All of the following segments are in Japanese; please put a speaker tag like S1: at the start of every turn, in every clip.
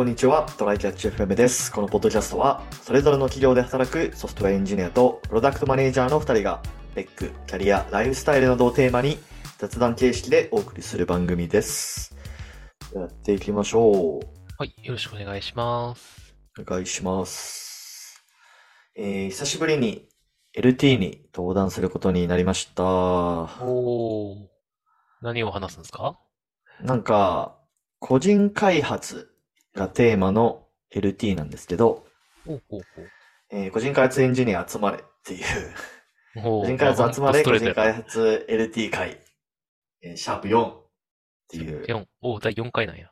S1: こんにちは。トライキャッチ FM です。このポッドキャストは、それぞれの企業で働くソフトウェアエンジニアとプロダクトマネージャーの2人が、テック、キャリア、ライフスタイルなどをテーマに雑談形式でお送りする番組です。やっていきましょう。
S2: はい、よろしくお願いします。
S1: お願いします。えー、久しぶりに LT に登壇することになりました。
S2: おー。何を話すんですか？
S1: なんか、個人開発がテーマの LT なんですけど、
S2: ほうほう
S1: えー個人開発エンジニア集まれっていう、個人開発集まれ、個人開発 LT 会、えーシャープ4っていう。
S2: 4、おー、第4回なんや。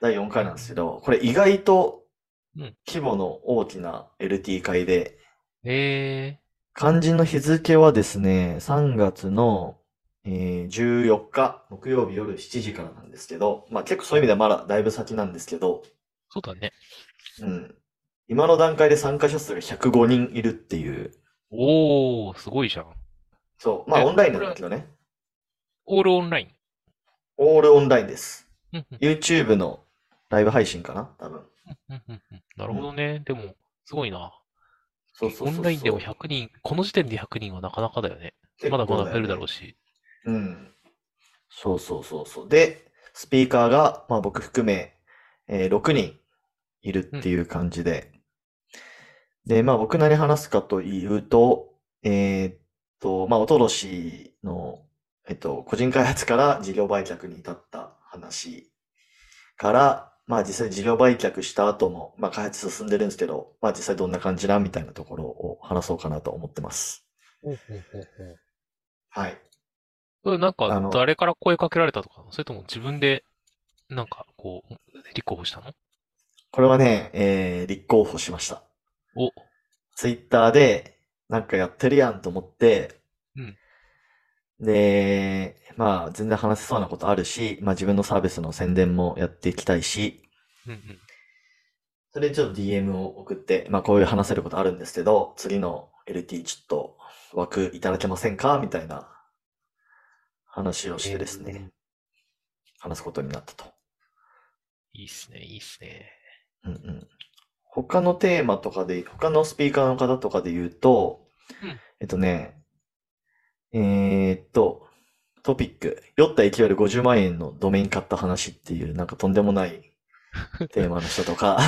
S1: 第4回なんですけど、これ意外と
S2: うん。
S1: 規模の大きな LT 会で、
S2: え
S1: 肝心の日付はですね、3月の、えー14日木曜日夜7時からなんですけど、まあ結構そういう意味ではまだだいぶ先なんですけど、
S2: ー、そうだね。
S1: うん。今の段階で参加者数が105人いるっていう。
S2: おー、すごいじゃん。
S1: そう。まあ
S2: え
S1: オンラインなんだけどね。
S2: オールオンライン？
S1: オールオンラインです。
S2: うんうん
S1: YouTube のライブ配信かな？多分。
S2: うんうんうんなるほどね。でも、すごいな。
S1: そうそうそうそう。
S2: オンラインでも100人、この時点で100人はなかなかだよね。
S1: 結構
S2: まだまだ増えるだ
S1: よね
S2: ろうし。
S1: うん。そうそうそうそう。で、スピーカーが、まあ僕含め、えー6人いるっていう感じで。で、まあ僕何話すかというと、えーっと、まあ、おとろしの、えっと、個人開発から事業売却に至った話から、まあ実際事業売却した後も、まあ開発進んでるんですけど、まあ実際どんな感じなみたいなところを話そうかなと思ってます。はい。
S2: なんか誰から声かけられたとか、それとも自分で、なんか、こう、立候補したの？
S1: これはね、えー、立候補しました。
S2: お、
S1: ツイッターで、なんかやってるやんと思って、
S2: うん。
S1: で、まあ、全然話せそうなことあるし、まあ自分のサービスの宣伝もやっていきたいし、
S2: うんうん。
S1: それでちょっと DM を送って、まあこういう話せることあるんですけど、次の LT ちょっと枠いただけませんか？みたいな話をしてですね、話すことになったと。
S2: いいっすね、いいっすね。
S1: うんうん。他のテーマとかで、他のスピーカーの方とかで言うと、
S2: うん
S1: えっとね、えーっと、トピック、酔った勢いで50万円のドメイン買った話っていう、なんかとんでもない テーマの人とか、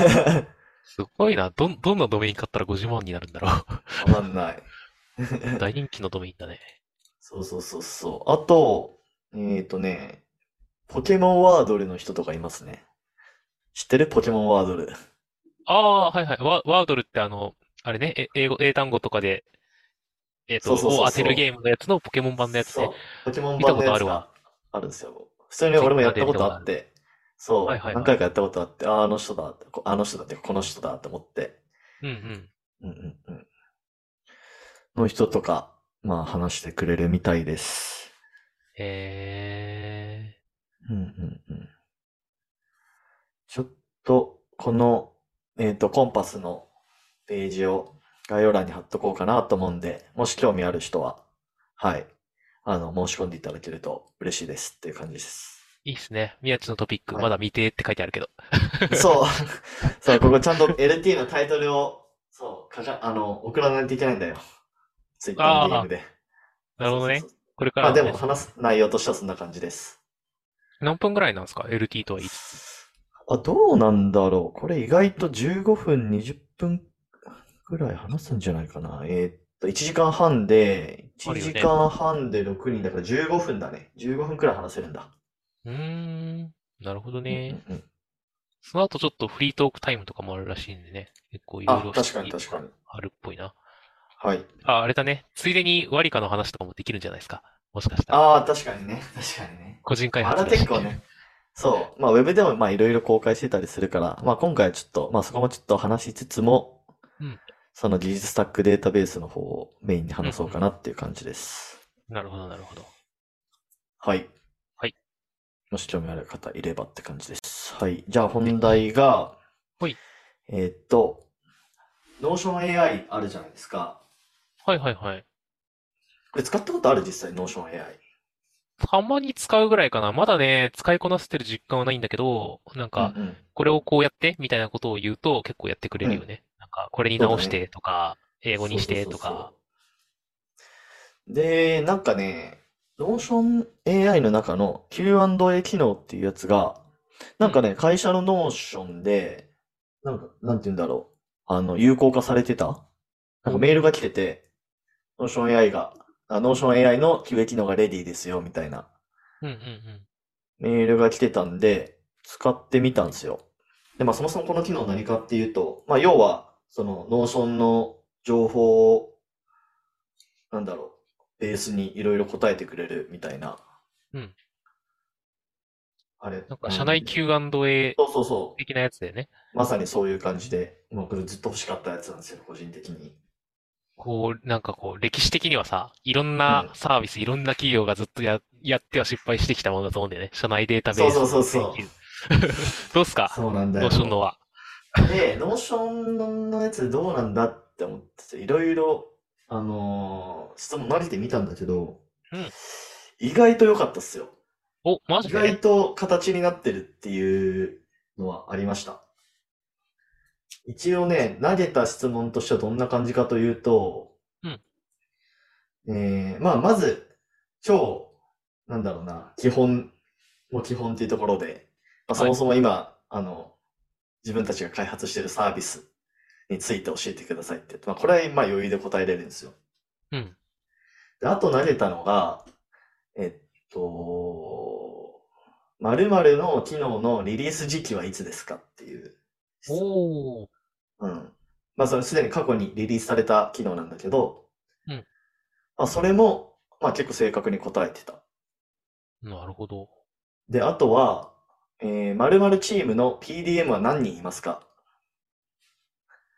S2: すごいな。どん、どんなドメイン買ったら50万になるんだろ
S1: わかんない。
S2: う。大人気のドメインだね。
S1: そうそうそうそう。あと、えーっとね、ポケモンワードルの人とかいますね。知ってる？ポケモンワードル。
S2: ああ、はいはい。ワ、ワードルってあの、あれね、え英語、英単語とかで、えっと、
S1: そうそうそうそう
S2: を当てるゲームのやつのポケモン版のやつね
S1: そう。。ポケモン
S2: 見た
S1: 版のやつ
S2: ことあるわ
S1: があるんですよ。普通に俺もやったことあって、そう、
S2: はいはいはい
S1: 何回かやったことあって、ああ、あの人だって、こあの人だって、この人だって思って、
S2: うんうん。
S1: うんうんうん。の人とか、まあ話してくれるみたいです。
S2: え
S1: うんうんうん。と、この、えっと、コンパスのページを概要欄に貼っとこうかなと思うんで、もし興味ある人は、はい、あの、申し込んでいただけると嬉しいですっていう感じです。
S2: ー、いいっすね。宮地のトピック、
S1: はい
S2: まだ未定って書いてあるけど。
S1: そう。そう、ここちゃんと LT のタイトルを、そう、かか、あの、送らないといけないんだよ。ツイッターの DM で。
S2: なるほどね
S1: そう。そうそう
S2: これか
S1: まあで
S2: らね
S1: も話す内容としてはそんな感じです。
S2: 何分ぐらいなんですか ?LT とは言いつつ？
S1: あ、どうなんだろう。これ意外と15分、20分ぐらい話すんじゃないかな。えーっと、1時間半で、1
S2: あるよね
S1: 時間半で6人だから15分だね。15分くらい話せるんだ。
S2: うーん。なるほどね。
S1: うんうんうん
S2: その後ちょっとフリートークタイムとかもあるらしいんでね。結構いろいろ
S1: あ、確かに確かに。
S2: あるっぽいな。
S1: はい。
S2: あ、あれだね。ついでにワリカの話とかもできるんじゃないですか。もしかしたら。
S1: ああ、確かにね。確かにね。
S2: 個人開
S1: あれは
S2: 発だし
S1: 結構ね。そう。まあ、ウェブでもまあ、いろいろ公開してたりするから、まあ、今回はちょっと、まあ、そこもちょっと話しつつも、
S2: うん
S1: その技術スタックデータベースの方をメインに話そうかなっていう感じです。
S2: なるほど、なるほど。
S1: はい。
S2: はい。
S1: もし興味ある方いればって感じです。はい。じゃあ、本題が、
S2: はい。
S1: えーっと、Notion AI あるじゃないですか。
S2: はいはいはい。
S1: これ使ったことある実際 Notion AI。
S2: たまに使うぐらいかな。まだね、使いこなせてる実感はないんだけど、なん
S1: うん
S2: か、
S1: うん。
S2: これをこうやってみたいなことを言うと結構やってくれるよね。なんか、これに直してとか、英語にしてとか。
S1: で、なんかね、Notion AI の中の Q&A 機能っていうやつが、なんかね、会社の Notion で、なんか、なんて言うんだろう。あの、有効化されてた？なんかメールが来てて、Notion AI が、あ Notion AI の QA 機能がレディーですよ、みたいな
S2: うんうんうん。
S1: メールが来てたんで、使ってみたんですよ。で、まあそもそもこの機能何かっていうと、まあ要は、その Notion の情報を、なんだろう、ベースにいろいろ答えてくれるみたいな。
S2: うん。
S1: あれ。
S2: なんか、社内 Q&A
S1: そうそうそう。
S2: 的なやつだよね。
S1: まさにそういう感じで、もうこれずっと欲しかったやつなんですよ、個人的に。
S2: こう、なんかこう、歴史的にはさ、いろん
S1: う
S2: なんサービス、いろんな企業がずっとや、やっては失敗してきたものだと思うんだよね。社内データベース
S1: そうそうそうそう
S2: どうっすか？
S1: そうなんだよ。
S2: ノーションのは。
S1: で、 Notion のやつどうなんだって思ってて、いろいろ、あのー質問投げてみたんだけど、
S2: うん
S1: 意外と良かったっすよ。
S2: お、マジ
S1: 意
S2: で
S1: 外と形になってるっていうのはありました。一応ね、投げた質問としてはどんな感じかというと、
S2: うん
S1: えーまあ、まず、超、なんだろうな、基本も基本っていうところで、まあ、そもそも今、あの、自分たちが開発しているサービスについて教えてくださいって。まあ、これはまあ余裕で答えれるんですよ。
S2: うん。
S1: で、あと投げたのが、えっと、〇〇の機能のリリース時期はいつですかっていう
S2: おー。
S1: うん。まあ、それすでに過去にリリースされた機能なんだけど、
S2: うん
S1: まあ、それも、まあ、結構正確に答えてた。
S2: なるほど。
S1: で、あとは、えー、〇〇チームの PDM は何人いますか？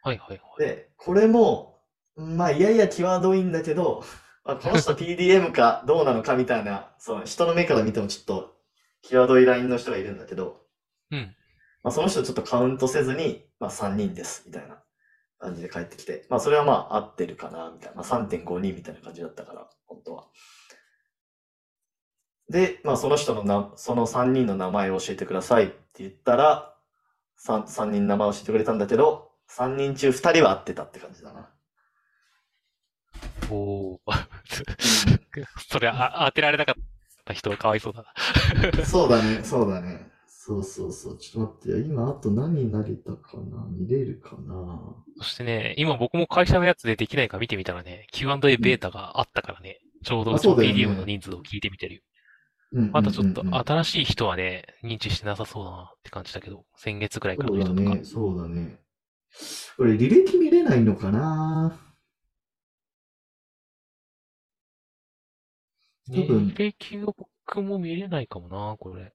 S2: はいはいはい。
S1: で、これも、まあ、いやいや際どいんだけど、ま あ、この人 PDM かどうなのかみたいな、その人の目から見てもちょっと際どいラインの人がいるんだけど、
S2: うん。
S1: まあ、その人ちょっとカウントせずに、まあ、3人です、みたいな感じで帰ってきて、まあ、それはまあ、合ってるかな、みたいな。まあ、3.5人みたいな感じだったから、本当は。で、まあ、その人のな、その3人の名前を教えてくださいって言ったら、3、三人名前を教えてくれたんだけど、3人中2人は合ってたって感じだな。
S2: おー。それあ、当てられなかった人はかわいそうだな。
S1: そうだね、そうだね。そうそうそう。ちょっと待ってよ。今、あと何投げたかな？見れるかな？
S2: そしてね、今僕も会社のやつでできないか見てみたらね、Q&A ベータがあったからね、ちょうど
S1: あそうだよね
S2: PDM の人数を聞いてみてるよ。
S1: うん
S2: まだちょっと新しい人はね、認知してなさそうだなって感じだけど、先月ぐらいから
S1: そうだ
S2: の人とか。
S1: ね、そうだね。これ、履歴見れないのかな？多分
S2: 履歴を僕も見れないかもな、これ。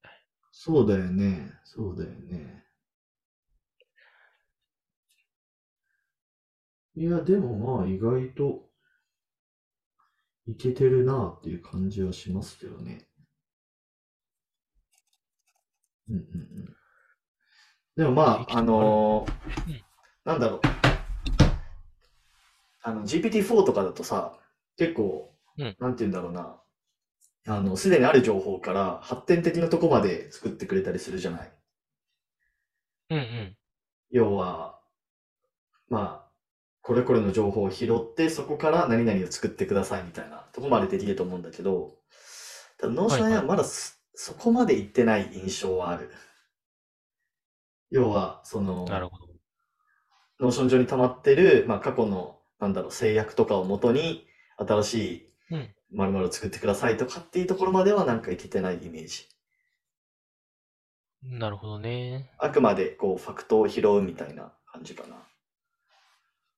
S1: そうだよね、そうだよね。いや、でもまあ、意外と、いけてるなっていう感じはしますけどね。うんうんうん。でもまあ、あのー
S2: うん
S1: なんだろう。あの、GPT-4 とかだとさ、結構、
S2: うん
S1: なんて言うんだろうな。あの、すでにある情報から発展的なとこまで作ってくれたりするじゃない。
S2: うんうん。
S1: 要は、まあ、これこれの情報を拾って、そこから何々を作ってくださいみたいなとこまでできると思うんだけど、ただ、 Notion
S2: は
S1: まだそそこまで行ってない印象はある。要は、その、
S2: なるほど。
S1: Notion 上に溜まってる、まあ、過去の、なんだろう、制約とかをもとに、新しい
S2: うん
S1: 〇〇を作ってくださいとかっていうところまではなんかいけてないイメージ。
S2: なるほどね。
S1: あくまで、こう、ファクトを拾うみたいな感じかな。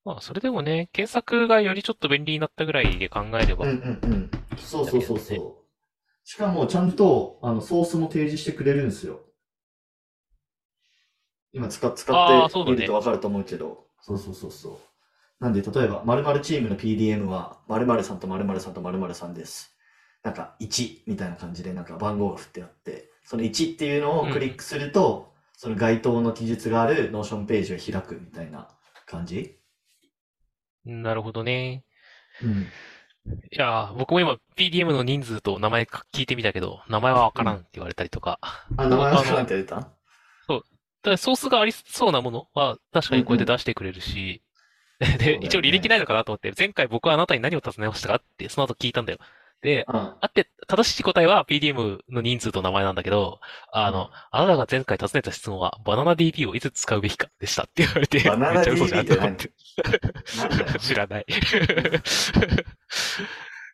S2: まあ、それでもね、検索がよりちょっと便利になったぐらいで考えれば、
S1: うんうんうん。そうそうそうそう。しかも、ちゃんと、あの、ソースも提示してくれるんですよ。今使っ、使ってみるとわかると思うけど。そうそうそうそう。なんで、例えば、〇〇チームの PDM は、〇〇さんと〇〇さんと〇〇さんです。なんか、1みたいな感じで、なんか番号が振ってあって、その1っていうのをクリックすると、その該当の記述があるノーションページを開くみたいな感じ
S2: なるほどね。
S1: うん。
S2: いやー、僕も今 PDM の人数と名前聞いてみたけど、名前はわからんって言われたりとか。
S1: あ、名前はなんて出た？
S2: そう。だソースがありそうなものは確かにこうやって出してくれるし、で、一応履歴ないのかなと思って、前回僕はあなたに何を尋ねましたかってその後聞いたんだよ。で、
S1: うん。
S2: あって、正しい答えは PDM の人数と名前なんだけど、あの、
S1: うん
S2: あなたが前回尋ねた質問は、バナナ DB をいつ使うべきかでしたって言われて、
S1: バナナ
S2: めっちゃ嘘じゃん
S1: DB
S2: って。
S1: なんだよ。
S2: 知らない。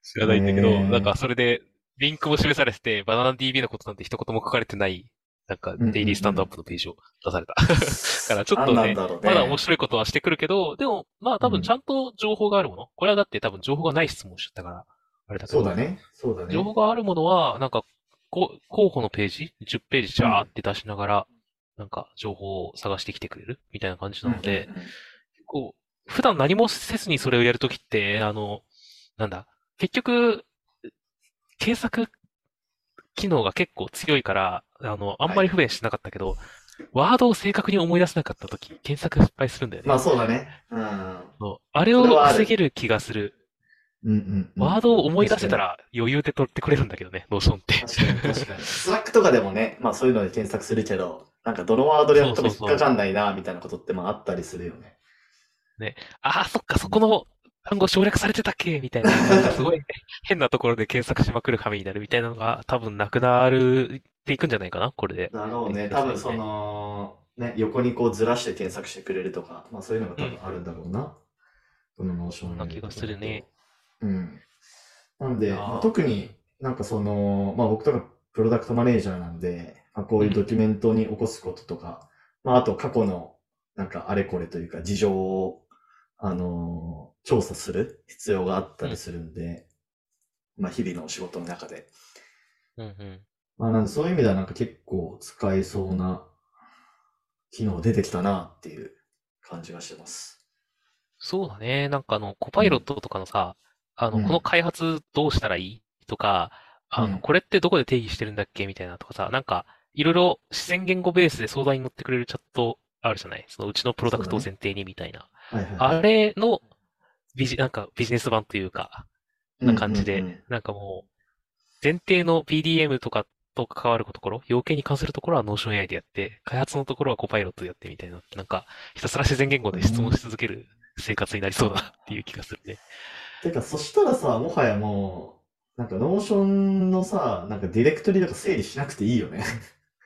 S2: 知らないんだけど、なんかそれで、リンクも示されてて、バナナ DB のことなんて一言も書かれてない、なんか、デイリースタンドアップのページを出された。からちょっとね
S1: 何なんだろうね。
S2: まだ面白いことはしてくるけど、でも、まあ多分ちゃんと情報があるもの。これはだって多分情報がない質問をしちゃったから、あれだけど。
S1: そうだね。そうだね。
S2: 情報があるものは、なんか、こう候補のページ ?10 ページジャーって出しながら、なんか情報を探してきてくれる？みたいな感じなので、
S1: うんうんうん
S2: こう、普段何もせずにそれをやるときって、あの、なんだ、結局、検索機能が結構強いから、あの、あんまり不便しなかったけど、ワードを正確に思い出せなかったとき、検索失敗するんだよね。
S1: まあそうだね。うん。
S2: そうあれを防げる気がする。
S1: うんうんうん。
S2: ワードを思い出せたら余裕で取ってくれるんだけどね、 Notion って。
S1: 確かに確かに。 Slack とかでもね、まあそういうので検索するけど、なんかどのワードでやっても引っかかんないな、みたいなことってまああったりするよね。
S2: ああ、そっか、そこの単語省略されてたっけみたいな、なんかすごい変なところで検索しまくる羽目になるみたいなのが多分なくなるっていくんじゃないかな、これで。
S1: だろうね。多分その、ね、横にこうずらして検索してくれるとか、まあそういうのが多分あるんだろうな。この
S2: Notion な気がするね。
S1: うん。なんで、まあ、特になんかその、まあ僕とかプロダクトマネージャーなんで、まあ、こういうドキュメントに起こすこととか、まああと過去のなんかあれこれというか事情を、あのー調査する必要があったりするんで、まあ日々のお仕事の中で。
S2: うんうん。
S1: まあなんでそういう意味ではなんか結構使えそうな機能出てきたなっていう感じがしてます。
S2: そうだね。なんかあの、コパイロットとかのさ、あの、
S1: うん
S2: この開発どうしたらいいとか、あ
S1: うん
S2: の、これってどこで定義してるんだっけみたいなとかさ、なんか、いろいろ自然言語ベースで相談に乗ってくれるチャットあるじゃない？そのうちのプロダクトを前提にみたいな。
S1: はいはいはい。
S2: あれのビジ、なんかビジネス版というか、な感じで、
S1: うんうんうん
S2: なんかもう、前提の PDM とかと関わるところ、要件に関するところは Notion AI でやって、開発のところは Copilot でやってみたいな、なんか、ひたすら自然言語で質問し続ける生活になりそうだなっていう気がするね。
S1: てか、そしたらさ、もはやもう、なんか Notion のさ、なんかディレクトリとか整理しなくていいよね。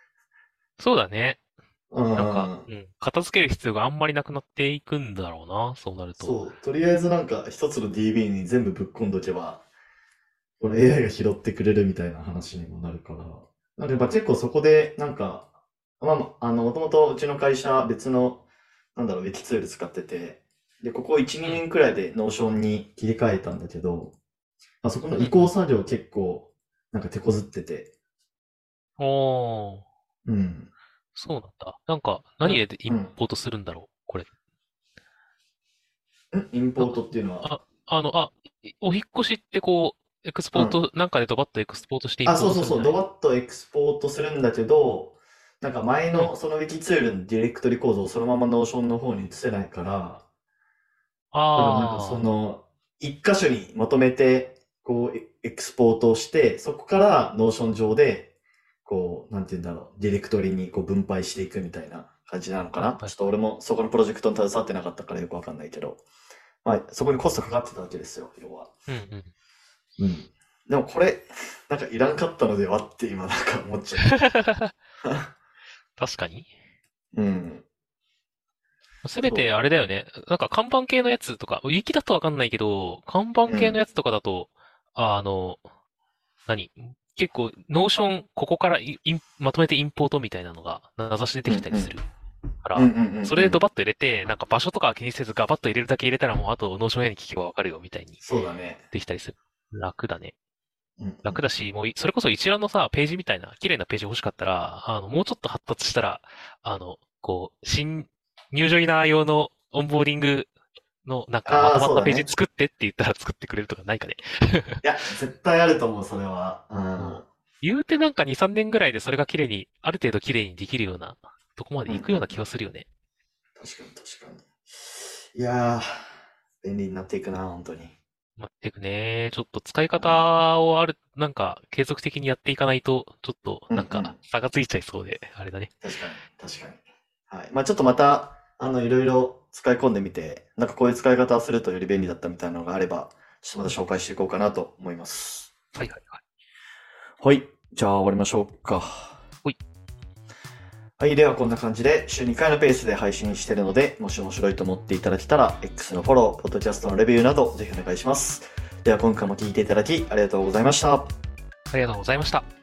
S2: そうだね。
S1: うん。
S2: なんか、うん、片付ける必要があんまりなくなっていくんだろうな、そうなると。
S1: そう、とりあえずなんか一つの DB に全部ぶっ込んどけば、これ AI が拾ってくれるみたいな話にもなるから。なんでやっぱ結構そこで、なんか、まあまあ、あの、もともとうちの会社別の、なんだろう、ウィキツール使ってて、で、ここ1、2年くらいで Notion に切り替えたんだけど、まあ、そこの移行作業結構、なんか手こずってて、
S2: おー、
S1: うん。
S2: そうなんだ。なんか、何でインポートするんだろう、これ。
S1: んインポートっていうのは、
S2: あ、あの、あ、いお引っ越しってこう、エクスポート、なんかでドバッとエクスポートしてインポ
S1: あ、
S2: ー
S1: そうそうそう、ドバッとエクスポートするんだけど、なんか前のそのウィキツールのディレクトリ構造をそのまま Notion の方に移せないから、だからなんかそ
S2: あ
S1: の、一箇所にまとめて、こう、エエクスポートをして、そこから Notion 上で、こう、なんて言うんだろう、ディレクトリにこう分配していくみたいな感じなのかな。
S2: はい。
S1: ちょっと俺もそこのプロジェクトに携わってなかったからよくわかんないけど、まあ、そこにコストかかってたわけですよ、要は。
S2: あ、うんうん。
S1: うん。でもこれ、なんかいらんかったのではって今なんか思っちゃ
S2: 確かに。
S1: う。うん。
S2: せめてあれだよね。なんか看板系のやつとか、雪だとわかんないけど、看板系のやつとかだと、あの、何？結構、 Notion、ここからまとめてインポートみたいなのが、名指し出てきたりする。から、
S1: うんうんうんうん
S2: それでドバッと入れて、なんか場所とかは気にせずガバッと入れるだけ入れたらもうあとノーション A に聞けばわかるよみたいに
S1: そうだね。
S2: できたりする。楽だね。
S1: うん
S2: 楽だし、もうい、それこそ一覧のさ、ページみたいな、綺麗なページ欲しかったら、あの、もうちょっと発達したら、あの、こう、新、 new joiner 用のオンボーディングの、なんか、まとまったページ作ってって言ったら作ってくれるとかないかね。
S1: いや、絶対あると思う、それは。うん。
S2: 言うてなんか2、3年ぐらいでそれが綺麗に、ある程度綺麗にできるような、とこまで行くような気がするよね。
S1: 確かに確かに。いやー、便利になっていくな、本当に。
S2: 待ってくね。ちょっと使い方をある、なんか、継続的にやっていかないと、ちょっと、なん
S1: うんうん
S2: か、差がついちゃいそうで、あれだね。
S1: 確かに、確かに。はい。まあちょっとまた、あの、いろいろ使い込んでみて、なんかこういう使い方をするとより便利だったみたいなのがあれば、ちょっとまた紹介していこうかなと思います。
S2: はいはいはい。
S1: はい。じゃあ終わりましょうか。はい。ではこんな感じで週2回のペースで配信してるので、もし面白いと思っていただけたら、X のフォロー、ポッドキャストのレビューなどぜひお願いします。では今回も聴いていただきありがとうございました。
S2: ありがとうございました。